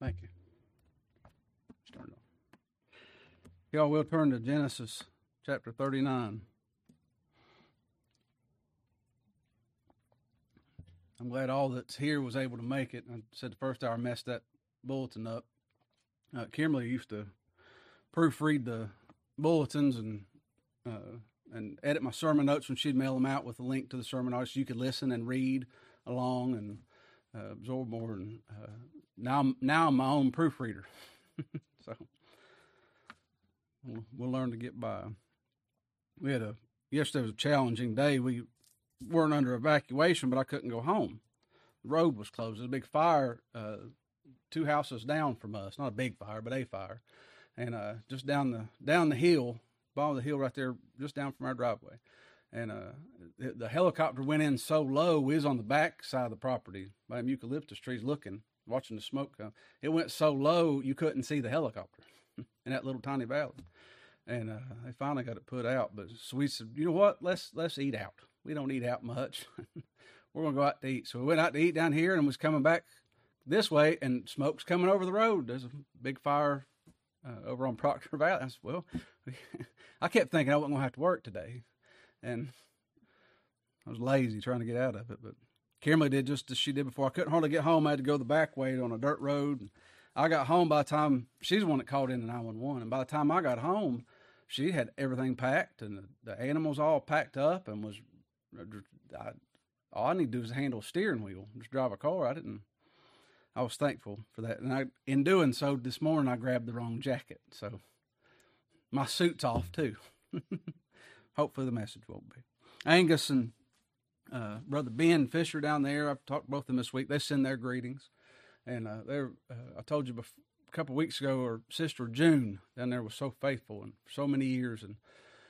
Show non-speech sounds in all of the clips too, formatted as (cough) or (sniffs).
Thank you. It on. Y'all we'll turn to Genesis chapter 39. I'm glad all that's here was able to make it. I said the first hour messed that bulletin up. Uh, Kimberly used to proofread the bulletins and uh, and edit my sermon notes when she'd mail them out with a link to the sermon notes. You could listen and read along and uh, absorb more. And uh, now, I'm, now I'm my own proofreader, (laughs) so we'll, we'll learn to get by. We had a yesterday was a challenging day. We weren't under evacuation, but I couldn't go home. The road was closed. There's a big fire, uh, two houses down from us. Not a big fire, but a fire, and uh, just down the down the hill, bottom of the hill right there, just down from our driveway. And uh, the, the helicopter went in so low. We was on the back side of the property by them eucalyptus trees, looking, watching the smoke come. It went so low you couldn't see the helicopter (laughs) in that little tiny valley. And uh, they finally got it put out. But so we said, you know what? Let's let's eat out we don't eat out much. (laughs) We're gonna go out to eat. So we went out to eat down here and was coming back this way, and smoke's coming over the road. There's a big fire uh, over on Proctor (laughs) Valley. I said, well, I kept thinking I wasn't gonna have to work today, and I was lazy trying to get out of it. But Kimberly did just as she did before. I couldn't hardly get home. I had to go the back way on a dirt road. And I got home by the time she's the one that called in the 911. And by the time I got home, she had everything packed and the, the animals all packed up and was I, all I need to do is handle a steering wheel, just drive a car. I didn't. I was thankful for that, and I, in doing so, this morning I grabbed the wrong jacket, so my suit's off too. (laughs) Hopefully, the message won't be. Angus and uh, brother Ben Fisher down there. I've talked to both of them this week. They send their greetings, and uh, they're. Uh, I told you before, a couple weeks ago, our sister June down there was so faithful and for so many years, and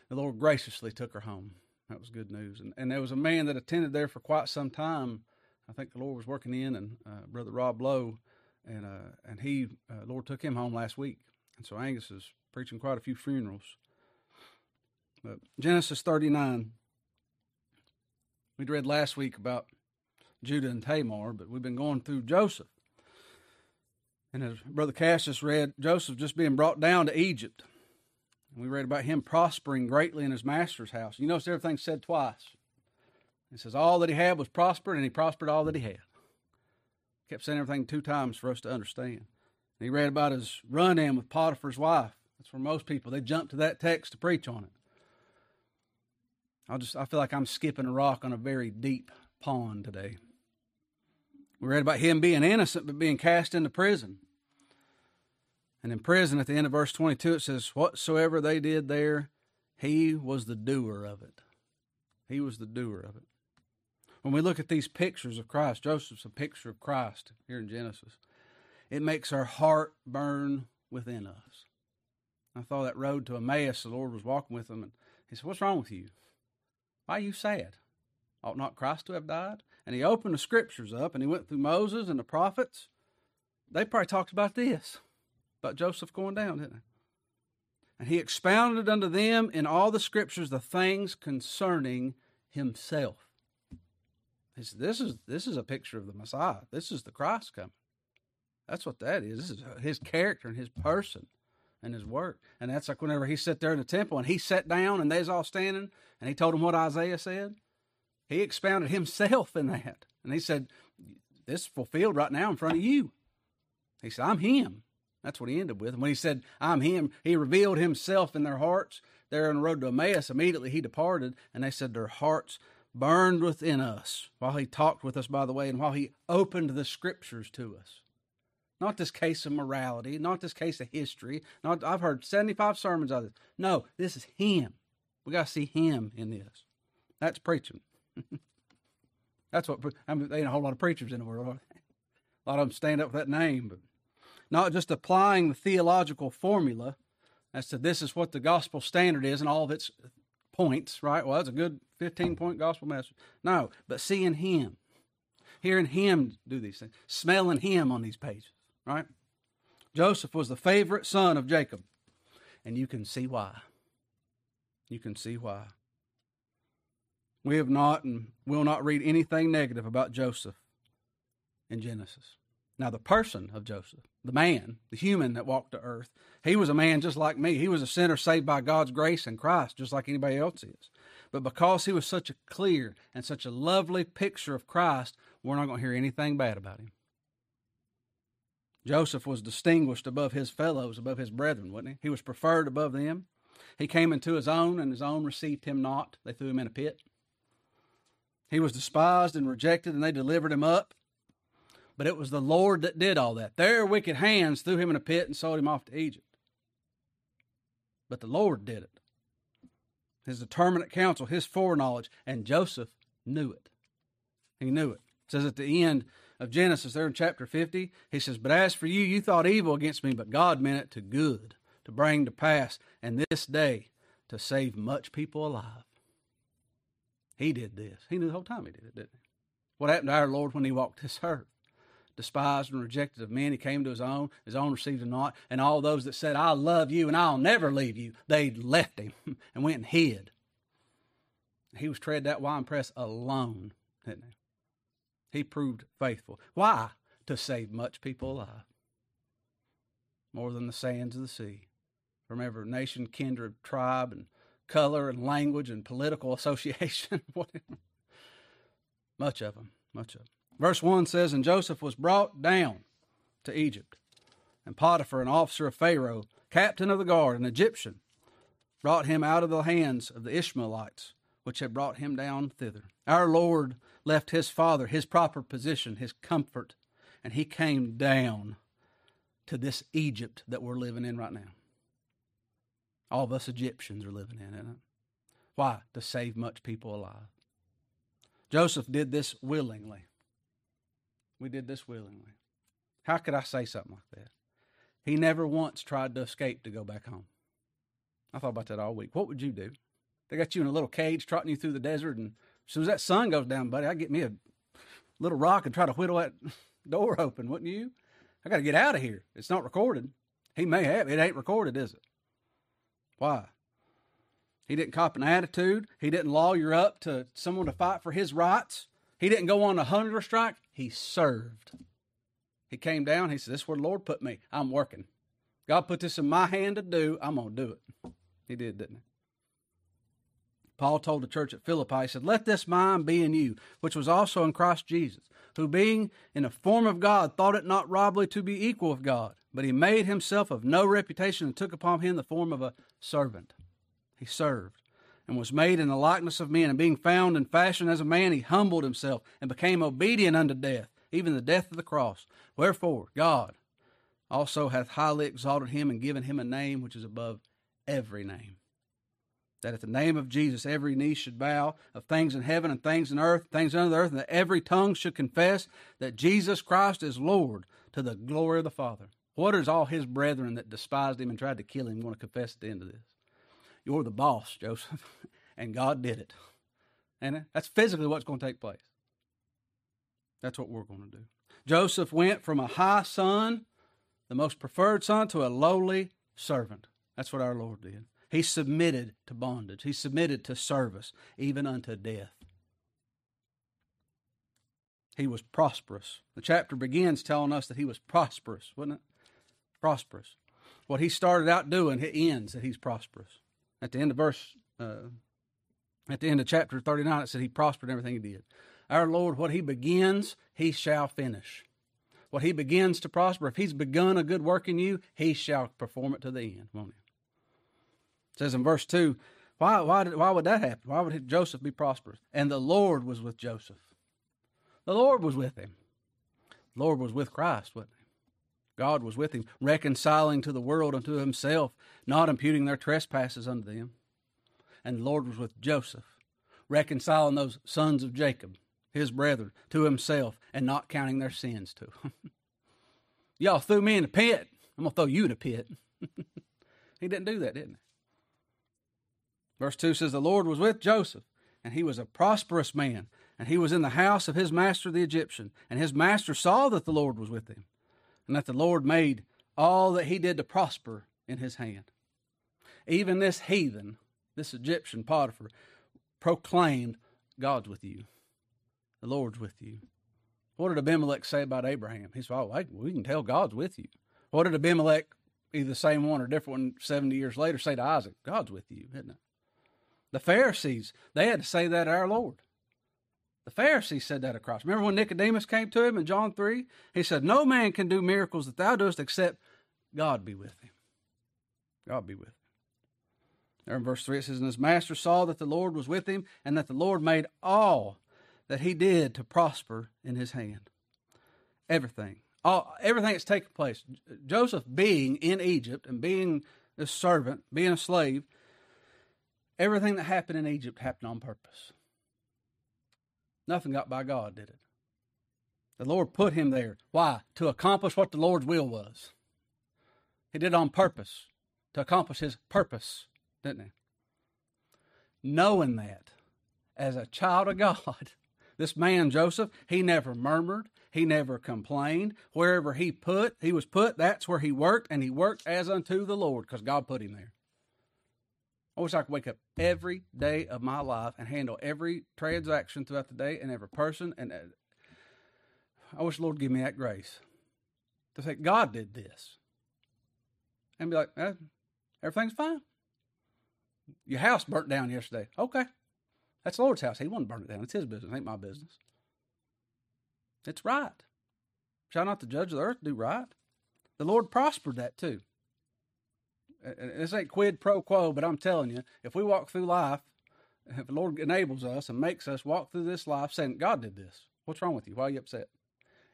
the Lord graciously took her home. That was good news. And, and there was a man that attended there for quite some time. I think the Lord was working in, and uh, Brother Rob Lowe, and uh, and he, uh, Lord took him home last week. And so Angus is preaching quite a few funerals. But Genesis 39, we'd read last week about Judah and Tamar, but we've been going through Joseph. And as Brother Cassius read, Joseph just being brought down to Egypt. And we read about him prospering greatly in his master's house. You notice everything's said twice. It says all that he had was prospered, and he prospered all that he had. Kept saying everything two times for us to understand. And he read about his run in with Potiphar's wife. That's where most people they jump to that text to preach on it. I just I feel like I'm skipping a rock on a very deep pond today. We read about him being innocent but being cast into prison. And in prison, at the end of verse 22, it says, Whatsoever they did there, he was the doer of it. He was the doer of it. When we look at these pictures of Christ, Joseph's a picture of Christ here in Genesis, it makes our heart burn within us. I thought that road to Emmaus, the Lord was walking with them, and he said, What's wrong with you? Why you sad? Ought not Christ to have died? And he opened the scriptures up and he went through Moses and the prophets. They probably talked about this about Joseph going down, didn't they? And he expounded unto them in all the scriptures the things concerning himself. Said, This is this is a picture of the Messiah. This is the Christ coming. That's what that is. This is his character and his person and his work. And that's like whenever he sat there in the temple and he sat down and they's all standing and he told them what Isaiah said. He expounded himself in that. And he said, This is fulfilled right now in front of you. He said, I'm him. That's what he ended with. And when he said, I'm him, he revealed himself in their hearts. There on the road to Emmaus, immediately he departed, and they said their hearts burned within us while he talked with us, by the way, and while he opened the scriptures to us. Not this case of morality, not this case of history. Not I've heard 75 sermons of this. No, this is him. We got to see him in this. That's preaching. (laughs) That's what I mean. There ain't a whole lot of preachers in the world. (laughs) A lot of them stand up with that name, but not just applying the theological formula as to this is what the gospel standard is and all of its points, right? Well, that's a good 15 point gospel message. No, but seeing Him, hearing Him do these things, smelling Him on these pages, right? Joseph was the favorite son of Jacob, and you can see why. You can see why. We have not and will not read anything negative about Joseph in Genesis. Now, the person of Joseph, the man, the human that walked the earth, he was a man just like me. He was a sinner saved by God's grace in Christ, just like anybody else is. But because he was such a clear and such a lovely picture of Christ, we're not going to hear anything bad about him. Joseph was distinguished above his fellows, above his brethren, wasn't he? He was preferred above them. He came into his own, and his own received him not. They threw him in a pit. He was despised and rejected, and they delivered him up. But it was the Lord that did all that. Their wicked hands threw him in a pit and sold him off to Egypt. But the Lord did it. His determinate counsel, his foreknowledge, and Joseph knew it. He knew it. It says at the end of Genesis, there in chapter 50, he says, But as for you, you thought evil against me, but God meant it to good, to bring to pass, and this day to save much people alive. He did this. He knew the whole time he did it, didn't he? What happened to our Lord when he walked this earth? despised and rejected of men. He came to his own. His own received him not. And all those that said, I love you and I'll never leave you, they left him (laughs) and went and hid. He was tread that winepress alone, didn't he? He proved faithful. Why? To save much people alive. More than the sands of the sea. From every nation, kindred, tribe, and color, and language, and political (laughs) association. (laughs) much of them. Much of them. Verse 1 says, And Joseph was brought down to Egypt, and Potiphar, an officer of Pharaoh, captain of the guard, an Egyptian, brought him out of the hands of the Ishmaelites, which had brought him down thither. Our Lord left his father, his proper position, his comfort, and he came down to this Egypt that we're living in right now. All of us Egyptians are living in, isn't it? Why? To save much people alive. Joseph did this willingly. We did this willingly. How could I say something like that? He never once tried to escape to go back home. I thought about that all week. What would you do? They got you in a little cage trotting you through the desert, and soon as that sun goes down, buddy, I get me a little rock and try to whittle that (laughs) door open, wouldn't you? I got to get out of here. It's not recorded. He may have. It ain't recorded, is it? Why? He didn't cop an attitude. He didn't lawyer up to someone to fight for his rights. He didn't go on a hunger strike. He served. He came down. He said, This is where the Lord put me. I'm working. God put this in my hand to do. I'm going to do it. He did, didn't he? Paul told the church at Philippi, he said, Let this mind be in you, which was also in Christ Jesus, who being in the form of God, thought it not robbery to be equal with God, but he made himself of no reputation and took upon him the form of a servant. He served and was made in the likeness of men, and being found in fashion as a man, he humbled himself and became obedient unto death, even the death of the cross. Wherefore, God also hath highly exalted him and given him a name which is above every name. That at the name of Jesus every knee should bow of things in heaven and things in earth, things under the earth, and that every tongue should confess that Jesus Christ is Lord to the glory of the Father. What is all his brethren that despised him and tried to kill him going to confess at the end of this? You're the boss, Joseph. (laughs) and God did it. And that's physically what's going to take place. That's what we're going to do. Joseph went from a high son, the most preferred son, to a lowly servant. That's what our Lord did. He submitted to bondage, he submitted to service, even unto death. He was prosperous. The chapter begins telling us that he was prosperous, wasn't it? Prosperous. What he started out doing, it ends that he's prosperous. At the end of verse, uh, at the end of chapter 39, it said he prospered in everything he did. Our Lord, what he begins, he shall finish. What he begins to prosper, if he's begun a good work in you, he shall perform it to the end, won't he? It says in verse 2, why, why, did, why would that happen? Why would Joseph be prosperous? And the Lord was with Joseph. The Lord was with him. The Lord was with Christ, wasn't he? God was with him, reconciling to the world unto himself, not imputing their trespasses unto them. And the Lord was with Joseph, reconciling those sons of Jacob, his brethren, to himself, and not counting their sins to him. (laughs) Y'all threw me in a pit. I'm going to throw you in a pit. (laughs) he didn't do that, didn't he? Verse 2 says, The Lord was with Joseph, and he was a prosperous man, and he was in the house of his master the Egyptian. And his master saw that the Lord was with him, and that the Lord made all that he did to prosper in his hand. Even this heathen, this Egyptian Potiphar, proclaimed, God's with you. The Lord's with you. What did Abimelech say about Abraham? He said, Oh, we can tell God's with you. What did Abimelech, either the same one or different one 70 years later, say to Isaac? God's with you, isn't it? The Pharisees, they had to say that to our Lord. The Pharisees said that across. Remember when Nicodemus came to him in John 3? He said, No man can do miracles that thou doest except God be with him. God be with him. There in verse 3 it says, And his master saw that the Lord was with him, and that the Lord made all that he did to prosper in his hand. Everything. All, everything that's taken place. Joseph being in Egypt and being a servant, being a slave, everything that happened in Egypt happened on purpose. Nothing got by God, did it? The Lord put him there. Why? To accomplish what the Lord's will was. He did it on purpose, to accomplish his purpose, didn't he? Knowing that, as a child of God, (laughs) this man Joseph, he never murmured, he never complained. Wherever he put, he was put, that's where he worked, and he worked as unto the Lord, because God put him there. I wish I could wake up every day of my life and handle every transaction throughout the day and every person. And uh, I wish the Lord give me that grace to say, God did this. And be like, eh, everything's fine. Your house burnt down yesterday. Okay. That's the Lord's house. He wouldn't burn it down. It's his business. It ain't my business. It's right. Shall not the judge of the earth do right? The Lord prospered that too this ain't quid pro quo, but I'm telling you, if we walk through life, if the Lord enables us and makes us walk through this life saying, God did this, what's wrong with you? Why are you upset?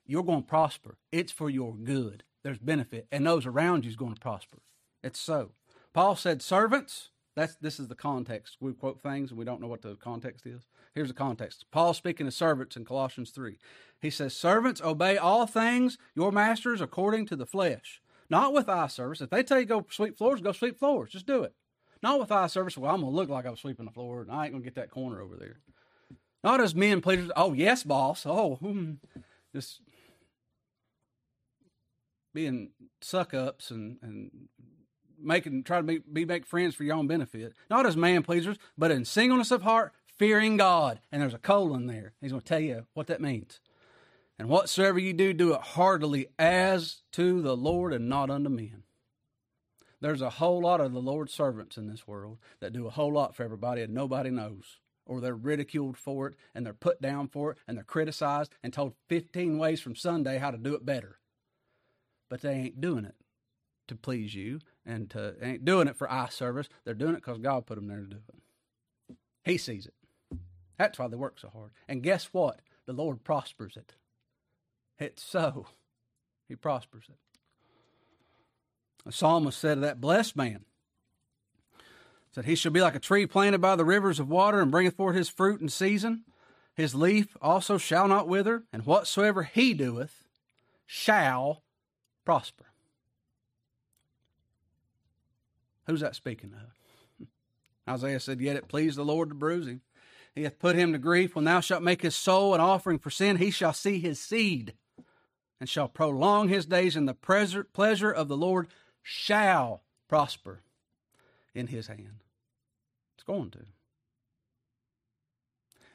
You're going to prosper. It's for your good. There's benefit. And those around you is going to prosper. It's so. Paul said, servants, that's this is the context. We quote things and we don't know what the context is. Here's the context. Paul speaking to servants in Colossians 3. He says, Servants, obey all things your masters according to the flesh not with eye service. If they tell you go sweep floors, go sweep floors. Just do it. Not with eye service. Well, I'm gonna look like I was sweeping the floor, and I ain't gonna get that corner over there. Not as men pleasers. Oh yes, boss. Oh, hmm. just being suck ups and and making try to be, be make friends for your own benefit. Not as man pleasers, but in singleness of heart, fearing God. And there's a colon there. He's gonna tell you what that means. And whatsoever you do, do it heartily as to the Lord and not unto men. There's a whole lot of the Lord's servants in this world that do a whole lot for everybody and nobody knows. Or they're ridiculed for it and they're put down for it and they're criticized and told 15 ways from Sunday how to do it better. But they ain't doing it to please you and to ain't doing it for eye service. They're doing it because God put them there to do it. He sees it. That's why they work so hard. And guess what? The Lord prospers it. It's so. He prospers it. The psalmist said of that blessed man, said, He shall be like a tree planted by the rivers of water and bringeth forth his fruit in season. His leaf also shall not wither, and whatsoever he doeth shall prosper. Who's that speaking of? (laughs) Isaiah said, Yet it pleased the Lord to bruise him. He hath put him to grief. When thou shalt make his soul an offering for sin, he shall see his seed and shall prolong his days, and the pleasure of the Lord shall prosper in his hand. It's going to.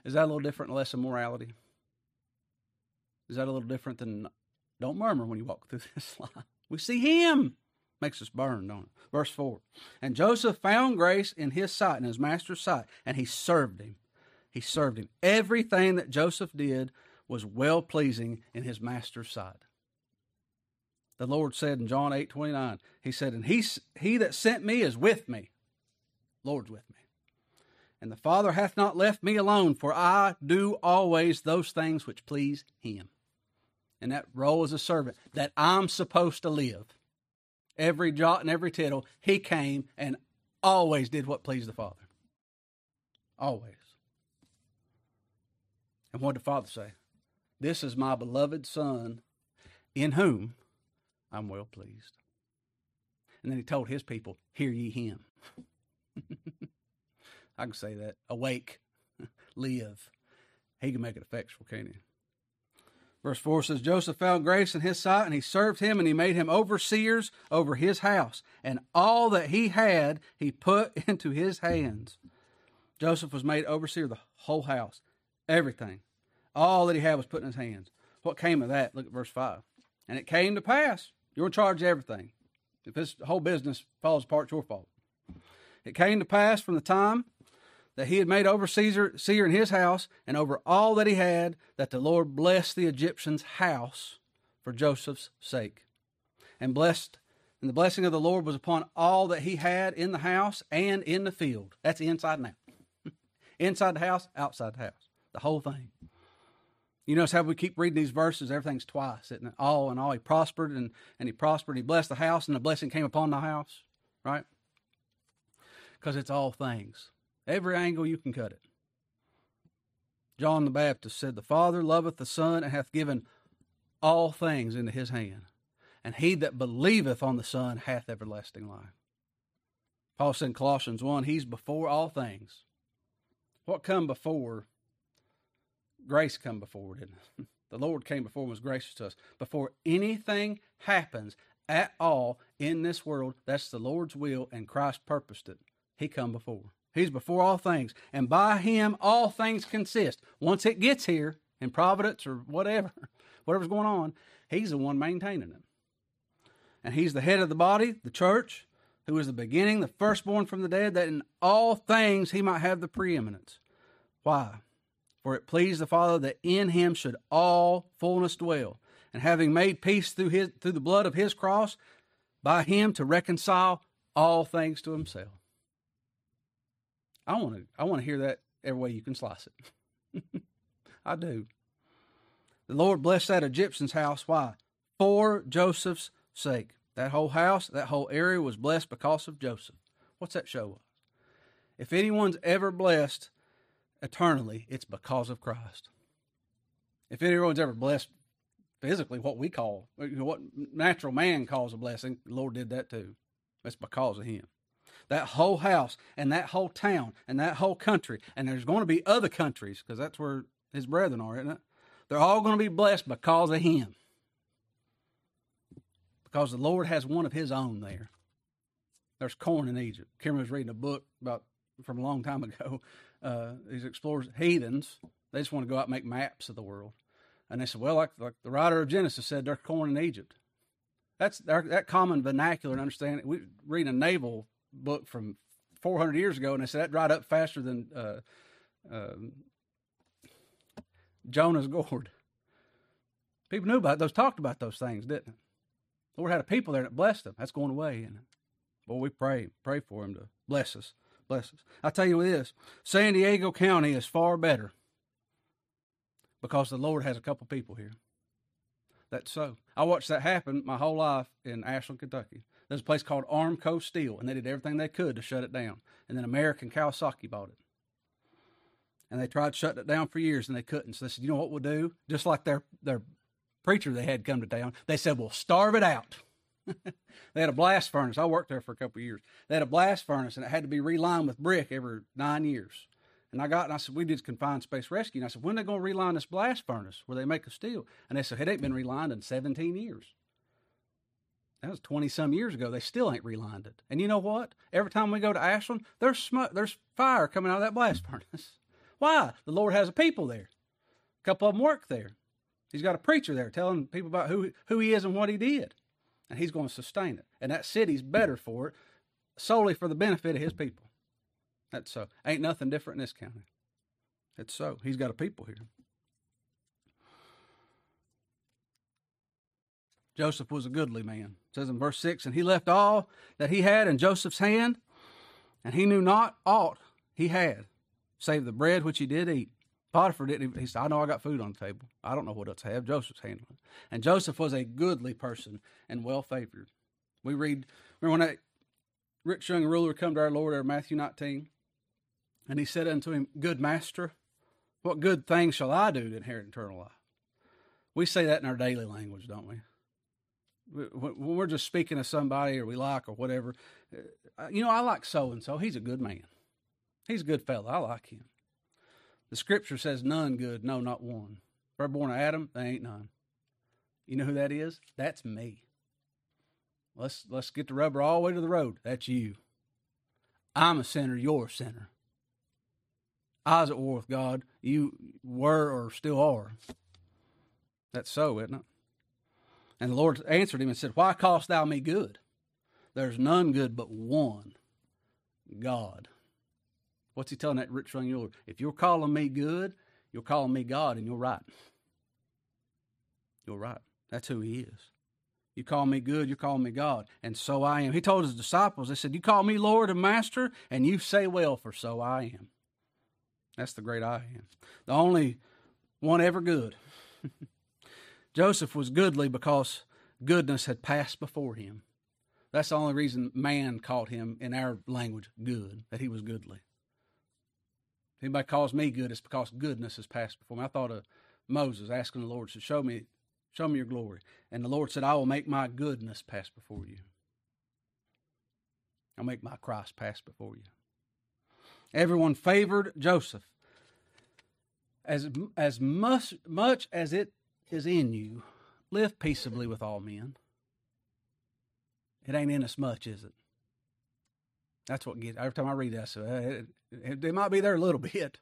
Is that a little different, less of morality? Is that a little different than don't murmur when you walk through (laughs) this life? We see him. Makes us burn, don't it? Verse 4. And Joseph found grace in his sight, in his master's sight, and he served him. He served him. Everything that Joseph did was well pleasing in his master's sight. The Lord said in John 8 29, He said, And he, he that sent me is with me. Lord's with me. And the Father hath not left me alone, for I do always those things which please him. And that role as a servant that I'm supposed to live. Every jot and every tittle, he came and always did what pleased the Father. Always. And what did the Father say? This is my beloved Son, in whom I'm well pleased. And then he told his people, Hear ye him. (laughs) I can say that. Awake, (laughs) live. He can make it effectual, can't he? Verse 4 says, Joseph found grace in his sight, and he served him, and he made him overseers over his house. And all that he had, he put (laughs) into his hands. Joseph was made overseer of the whole house, everything. All that he had was put in his hands. What came of that? Look at verse 5. And it came to pass. You're in charge of everything. If this whole business falls apart, it's your fault. It came to pass from the time that he had made over Caesar, Caesar in his house and over all that he had, that the Lord blessed the Egyptian's house for Joseph's sake. And blessed, and the blessing of the Lord was upon all that he had in the house and in the field. That's inside and out. (laughs) inside the house, outside the house. The whole thing. You notice how we keep reading these verses, everything's twice, isn't it? All and all. He prospered and, and he prospered. He blessed the house, and the blessing came upon the house, right? Because it's all things. Every angle you can cut it. John the Baptist said, The Father loveth the Son and hath given all things into his hand. And he that believeth on the Son hath everlasting life. Paul said in Colossians 1, He's before all things. What come before? Grace come before, didn't it? (laughs) The Lord came before and was gracious to us. Before anything happens at all in this world, that's the Lord's will, and Christ purposed it. He come before. He's before all things, and by him all things consist. Once it gets here in providence or whatever, (laughs) whatever's going on, he's the one maintaining it. And he's the head of the body, the church, who is the beginning, the firstborn from the dead, that in all things he might have the preeminence. Why? For it pleased the Father that in him should all fullness dwell, and having made peace through his through the blood of his cross, by him to reconcile all things to himself I want to I want to hear that every way you can slice it. (laughs) I do. The Lord blessed that Egyptian's house. Why? For Joseph's sake. That whole house, that whole area was blessed because of Joseph. What's that show us? If anyone's ever blessed eternally, it's because of Christ. If anyone's ever blessed physically, what we call, what natural man calls a blessing, the Lord did that too. That's because of Him that whole house and that whole town and that whole country. And there's going to be other countries because that's where his brethren are, isn't it? They're all going to be blessed because of him. Because the Lord has one of his own there. There's corn in Egypt. Cameron was reading a book about from a long time ago. (laughs) Uh, these explorers, heathens, they just want to go out and make maps of the world. And they said, well, like, like the writer of Genesis said, there's corn in Egypt. That's that common vernacular and understanding. We read a naval book from 400 years ago, and they said that dried up faster than uh, uh, Jonah's gourd. People knew about those, talked about those things, didn't it? Lord had a people there that blessed them. That's going away. And boy, we pray, pray for him to bless us, bless us. I tell you this: San Diego County is far better because the Lord has a couple people here. That's so. I watched that happen my whole life in Ashland, Kentucky. There's a place called Armco Steel, and they did everything they could to shut it down. And then American Kawasaki bought it. And they tried shutting it down for years, and they couldn't. So they said, you know what we'll do? Just like their, their preacher they had come to town, they said, we'll starve it out. (laughs) they had a blast furnace. I worked there for a couple years. They had a blast furnace, and it had to be relined with brick every nine years. And I got and I said, we did confined space rescue. And I said, when are they going to reline this blast furnace where they make the steel? And they said, it ain't been relined in 17 years that was 20 some years ago. They still ain't relined it. And you know what? Every time we go to Ashland, there's smoke, there's fire coming out of that blast (laughs) furnace. Why? The Lord has a people there. A couple of them work there. He's got a preacher there telling people about who, who he is and what he did. And he's going to sustain it. And that city's better for it, solely for the benefit of his people. That's so. Ain't nothing different in this county. It's so. He's got a people here. Joseph was a goodly man. It says in verse 6 And he left all that he had in Joseph's hand, and he knew not aught he had, save the bread which he did eat. Potiphar didn't even, he said, I know I got food on the table. I don't know what else to have. Joseph's handling it. And Joseph was a goodly person and well favored. We read, remember when that rich young ruler come to our Lord, our Matthew 19, and he said unto him, Good master, what good thing shall I do to inherit eternal life? We say that in our daily language, don't we? when we're just speaking to somebody or we like or whatever, uh, you know, I like so and so. He's a good man. He's a good fellow. I like him. The scripture says, none good, no, not one. If born of Adam, there ain't none. You know who that is? That's me. Let's let's get the rubber all the way to the road. That's you. I'm a sinner. You're a sinner. I was at war with God. You were or still are. That's so, isn't it? And the Lord answered him and said, Why callest thou me good? There's none good but one, God. What's he telling that rich young ruler? If you're calling me good, you're calling me God, and you're right. You're right. That's who he is. You call me good, you call me God, and so I am. He told his disciples, they said, You call me Lord and Master, and you say well, for so I am. That's the great I am. The only one ever good. (laughs) Joseph was goodly because goodness had passed before him. That's the only reason man called him in our language good, that he was goodly. If anybody calls me good, it's because goodness has passed before me. I thought of Moses asking the Lord to show me, show me your glory. And the Lord said, I will make my goodness pass before you. I'll make my Christ pass before you. Everyone favored Joseph. As, as much, much as it is in you, live peaceably with all men. It ain't in us much, is it? That's what gets. Every time I read that, so it, it, it, might be there a little (laughs) bit,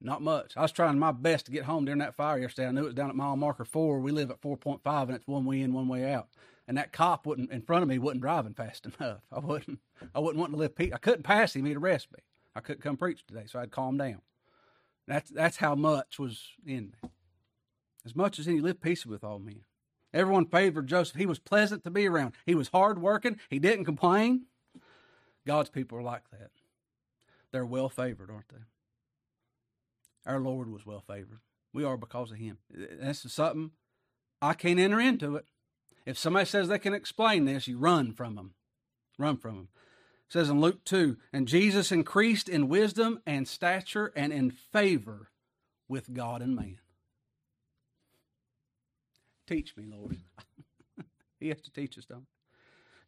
not much. I was trying my best to get home during that fire yesterday. I knew it was down at mile marker four. We live at four point five, and it's one way in, one way out. And that cop wouldn't in front of me wasn't driving fast (laughs) enough. I wouldn't. I wouldn't want to live. I couldn't pass him. He'd arrest me. I couldn't come preach today, so I'd calm down. That's that's how much was in me. As much as any, live peace with all men. Everyone favored Joseph. He was pleasant to be around. He was hard working. He didn't complain. God's people are like that. They're well favored, aren't they? Our Lord was well favored. We are because of Him. This is something I can't enter into it. If somebody says they can explain this, you run from them. Run from them. It says in Luke 2 And Jesus increased in wisdom and stature and in favor with God and man. Teach me, Lord. (laughs) he has to teach us, don't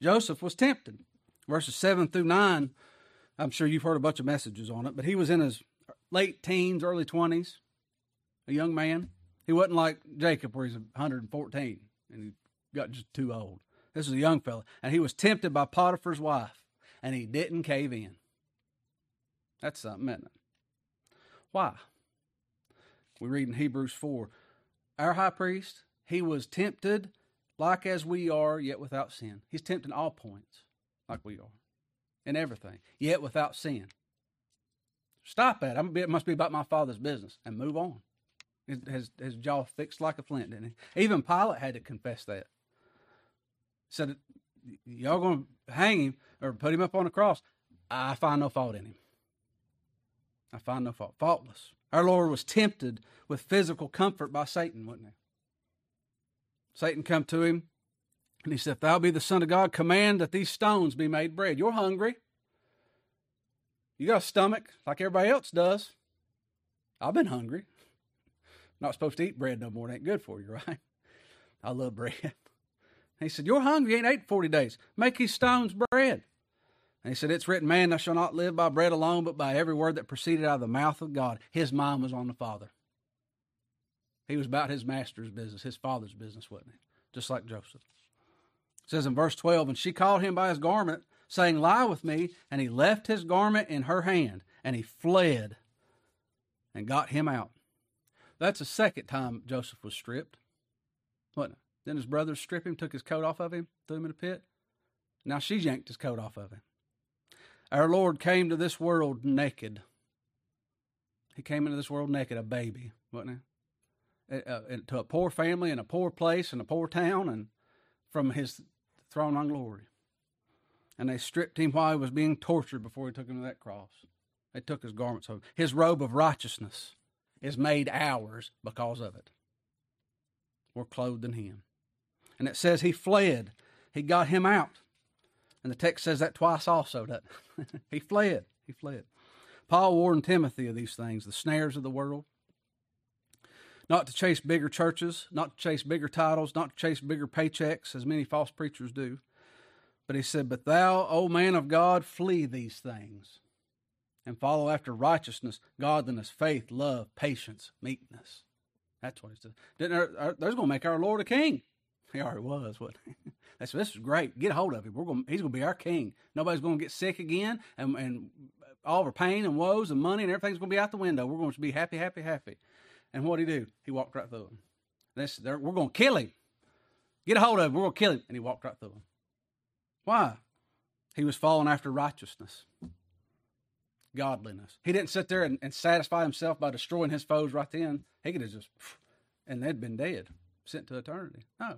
he? Joseph was tempted. Verses 7 through 9, I'm sure you've heard a bunch of messages on it, but he was in his late teens, early 20s, a young man. He wasn't like Jacob, where he's 114 and he got just too old. This is a young fella. And he was tempted by Potiphar's wife, and he didn't cave in. That's something, isn't it? Why? We read in Hebrews 4 Our high priest he was tempted like as we are, yet without sin. He's tempted in all points, like we are, in everything, yet without sin. Stop that. I'm, it must be about my father's business and move on. His, his jaw fixed like a flint, didn't he? Even Pilate had to confess that. Said, Y'all going to hang him or put him up on a cross. I find no fault in him. I find no fault. Faultless. Our Lord was tempted with physical comfort by Satan, wasn't he? Satan come to him and he said, If thou be the Son of God, command that these stones be made bread. You're hungry. You got a stomach like everybody else does. I've been hungry. Not supposed to eat bread no more. It ain't good for you, (laughs) right? I love bread. He said, You're hungry. You ain't ate 40 days. Make these stones bread. And he said, It's written, Man, thou shalt not live by bread alone, but by every word that proceeded out of the mouth of God. His mind was on the Father. He was about his master's business, his father's business, wasn't he? Just like Joseph. It says in verse 12, and she called him by his garment, saying, Lie with me. And he left his garment in her hand, and he fled and got him out. That's the second time Joseph was stripped. What? Then his brothers stripped him, took his coat off of him, threw him in a pit. Now she yanked his coat off of him. Our Lord came to this world naked. He came into this world naked, a baby, wasn't he? To a poor family in a poor place in a poor town and from his throne on glory. And they stripped him while he was being tortured before he took him to that cross. They took his garments off. His robe of righteousness is made ours because of it. We're clothed in him. And it says he fled. He got him out. And the text says that twice also, doesn't (laughs) he fled. He fled. Paul warned Timothy of these things, the snares of the world, not to chase bigger churches, not to chase bigger titles, not to chase bigger paychecks, as many false preachers do. But he said, But thou, O man of God, flee these things and follow after righteousness, godliness, faith, love, patience, meekness. That's what he said. Didn't our, our, going to make our Lord a king. He already was. What? (laughs) That's this is great. Get a hold of him. We're going. He's going to be our king. Nobody's going to get sick again, and and all of our pain and woes and money and everything's going to be out the window. We're going to be happy, happy, happy. And what did he do? He walked right through them. This, we're going to kill him. Get a hold of him. We're going to kill him. And he walked right through him. Why? He was following after righteousness, godliness. He didn't sit there and, and satisfy himself by destroying his foes right then. He could have just, (sniffs) and they'd been dead, sent to eternity. No.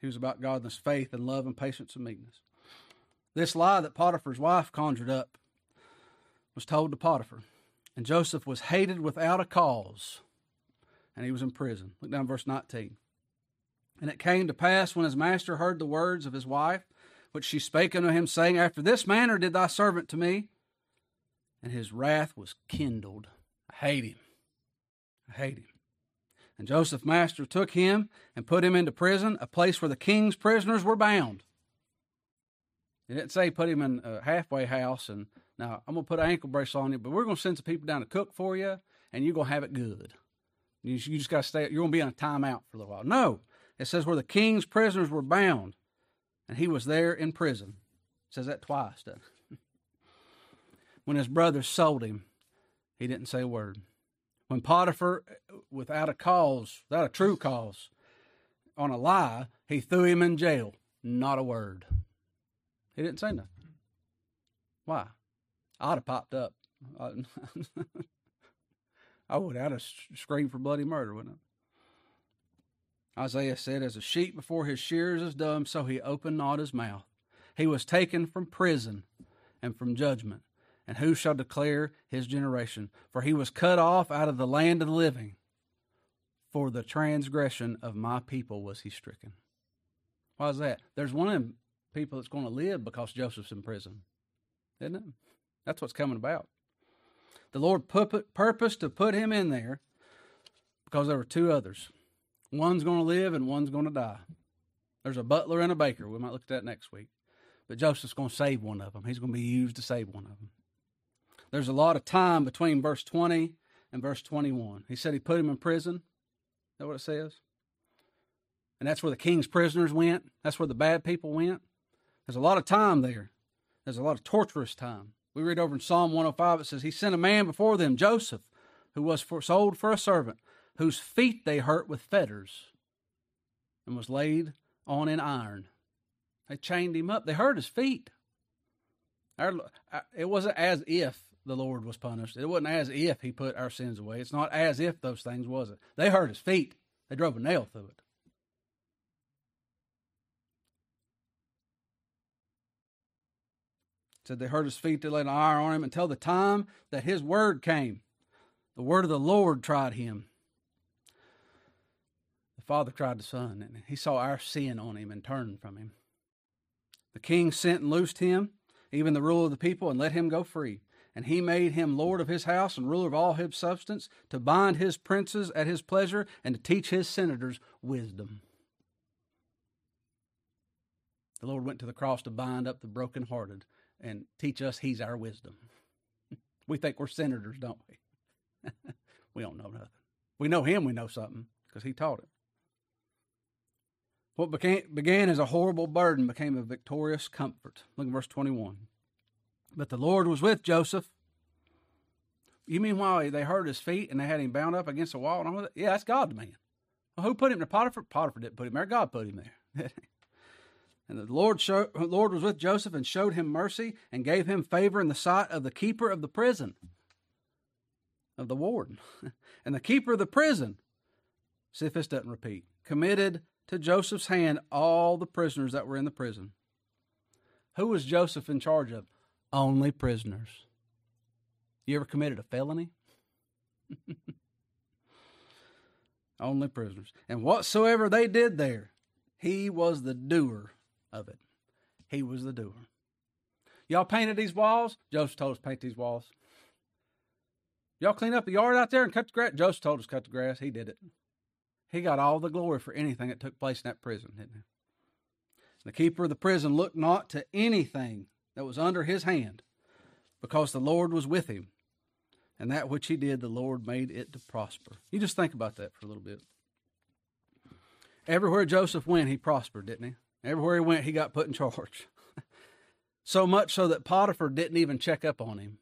He was about godliness, faith, and love, and patience and meekness. This lie that Potiphar's wife conjured up was told to Potiphar. And Joseph was hated without a cause, and he was in prison. Look down verse 19. And it came to pass when his master heard the words of his wife, which she spake unto him, saying, After this manner did thy servant to me. And his wrath was kindled. I hate him. I hate him. And Joseph's master took him and put him into prison, a place where the king's prisoners were bound. He didn't say put him in a halfway house and now I'm gonna put an ankle brace on you, but we're gonna send some people down to cook for you, and you're gonna have it good. You, you just gotta stay. You're gonna be on a timeout for a little while. No, it says where the king's prisoners were bound, and he was there in prison. It says that twice, doesn't it? (laughs) when his brothers sold him, he didn't say a word. When Potiphar, without a cause, without a true cause, on a lie, he threw him in jail. Not a word. He didn't say nothing. Why? I'd have popped up. (laughs) I would. I'd have screamed for bloody murder, wouldn't I? Isaiah said, As a sheep before his shears is dumb, so he opened not his mouth. He was taken from prison and from judgment. And who shall declare his generation? For he was cut off out of the land of the living. For the transgression of my people was he stricken. Why is that? There's one of them people that's going to live because Joseph's in prison, isn't it? That's what's coming about. The Lord purposed to put him in there because there were two others. One's going to live and one's going to die. There's a butler and a baker. We might look at that next week. But Joseph's going to save one of them. He's going to be used to save one of them. There's a lot of time between verse 20 and verse 21. He said he put him in prison. Is that what it says? And that's where the king's prisoners went. That's where the bad people went. There's a lot of time there. There's a lot of torturous time. We read over in Psalm 105, it says, He sent a man before them, Joseph, who was for, sold for a servant, whose feet they hurt with fetters, and was laid on in iron. They chained him up. They hurt his feet. Our, it wasn't as if the Lord was punished. It wasn't as if he put our sins away. It's not as if those things was it. They hurt his feet. They drove a nail through it. Said they hurt his feet, they laid an iron on him until the time that his word came. The word of the Lord tried him. The Father tried the Son, and he saw our sin on him and turned from him. The king sent and loosed him, even the ruler of the people, and let him go free. And he made him lord of his house and ruler of all his substance, to bind his princes at his pleasure, and to teach his senators wisdom. The Lord went to the cross to bind up the brokenhearted and teach us He's our wisdom. (laughs) we think we're senators, don't we? (laughs) we don't know nothing. We know Him, we know something because He taught it. What began, began as a horrible burden became a victorious comfort. Look at verse 21. But the Lord was with Joseph. You mean why they hurt his feet and they had him bound up against a wall? And all that? Yeah, that's God's man. Well, who put him there? Potiphar? Potiphar didn't put him there. God put him there. (laughs) And the Lord, show, Lord was with Joseph and showed him mercy and gave him favor in the sight of the keeper of the prison, of the warden. (laughs) and the keeper of the prison, see if this doesn't repeat, committed to Joseph's hand all the prisoners that were in the prison. Who was Joseph in charge of? Only prisoners. You ever committed a felony? (laughs) Only prisoners. And whatsoever they did there, he was the doer of it. He was the doer. Y'all painted these walls? Joseph told us paint these walls. Y'all clean up the yard out there and cut the grass? Joseph told us cut the grass. He did it. He got all the glory for anything that took place in that prison, didn't he? The keeper of the prison looked not to anything that was under his hand, because the Lord was with him. And that which he did, the Lord made it to prosper. You just think about that for a little bit. Everywhere Joseph went, he prospered, didn't he? Everywhere he went, he got put in charge. (laughs) so much so that Potiphar didn't even check up on him.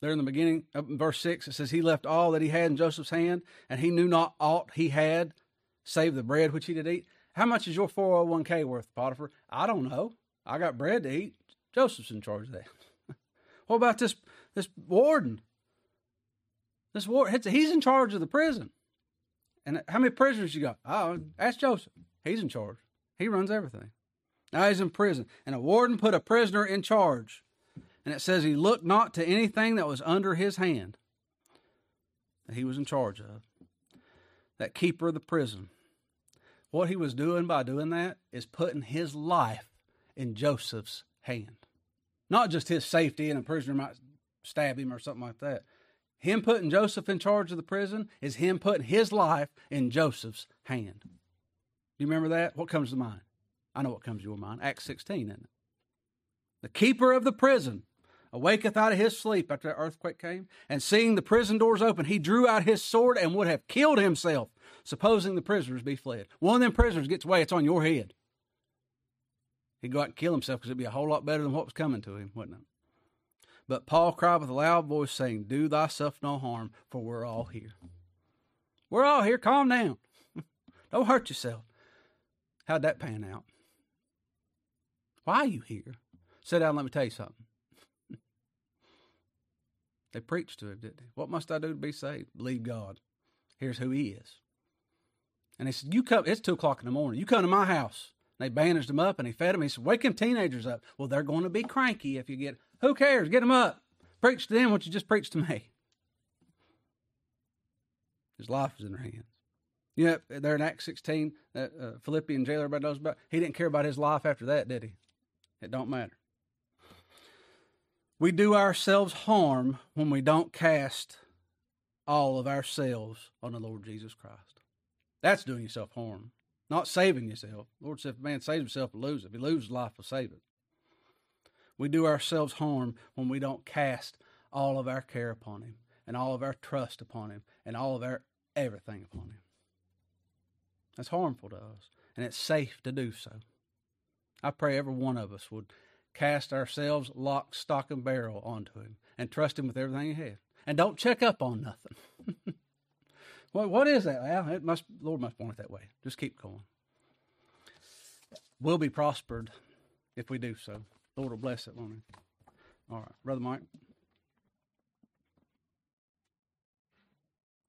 There in the beginning, in verse 6, it says, He left all that he had in Joseph's hand, and he knew not aught he had save the bread which he did eat. How much is your 401k worth, Potiphar? I don't know. I got bread to eat. Joseph's in charge of that. (laughs) what about this this warden? This warden, he's in charge of the prison. And how many prisoners you got? Oh, ask Joseph. He's in charge. He runs everything. Now he's in prison. And a warden put a prisoner in charge. And it says he looked not to anything that was under his hand that he was in charge of. That keeper of the prison. What he was doing by doing that is putting his life in Joseph's hand. Not just his safety and a prisoner might stab him or something like that. Him putting Joseph in charge of the prison is him putting his life in Joseph's hand. Do you remember that? What comes to mind? I know what comes to your mind. Acts 16, isn't it? The keeper of the prison awaketh out of his sleep after the earthquake came, and seeing the prison doors open, he drew out his sword and would have killed himself, supposing the prisoners be fled. One of them prisoners gets away, it's on your head. He'd go out and kill himself because it'd be a whole lot better than what was coming to him, wouldn't it? But Paul cried with a loud voice, saying, Do thyself no harm, for we're all here. We're all here. Calm down. (laughs) Don't hurt yourself. How'd that pan out? Why are you here? Sit down, let me tell you something. (laughs) they preached to him, didn't they? What must I do to be saved? Believe God. Here's who he is. And they said, You come, it's two o'clock in the morning. You come to my house. And they bandaged him up and he fed him. He said, Wake them teenagers up. Well, they're going to be cranky if you get who cares? Get them up. Preach to them what you just preached to me. His life was in their hands. Yeah, there in Acts 16, uh, uh, Philippian jailer, everybody knows about. He didn't care about his life after that, did he? It don't matter. We do ourselves harm when we don't cast all of ourselves on the Lord Jesus Christ. That's doing yourself harm, not saving yourself. The Lord said, if a man saves himself, he'll lose it. If he loses his life, he'll save it. We do ourselves harm when we don't cast all of our care upon Him and all of our trust upon Him and all of our everything upon Him. That's harmful to us, and it's safe to do so. I pray every one of us would cast ourselves lock, stock, and barrel onto Him and trust Him with everything He has. And don't check up on nothing. (laughs) well, what is that? Well, it must, Lord must want it that way. Just keep going. We'll be prospered if we do so. Lord will bless it, won't he? All right. Brother Mike.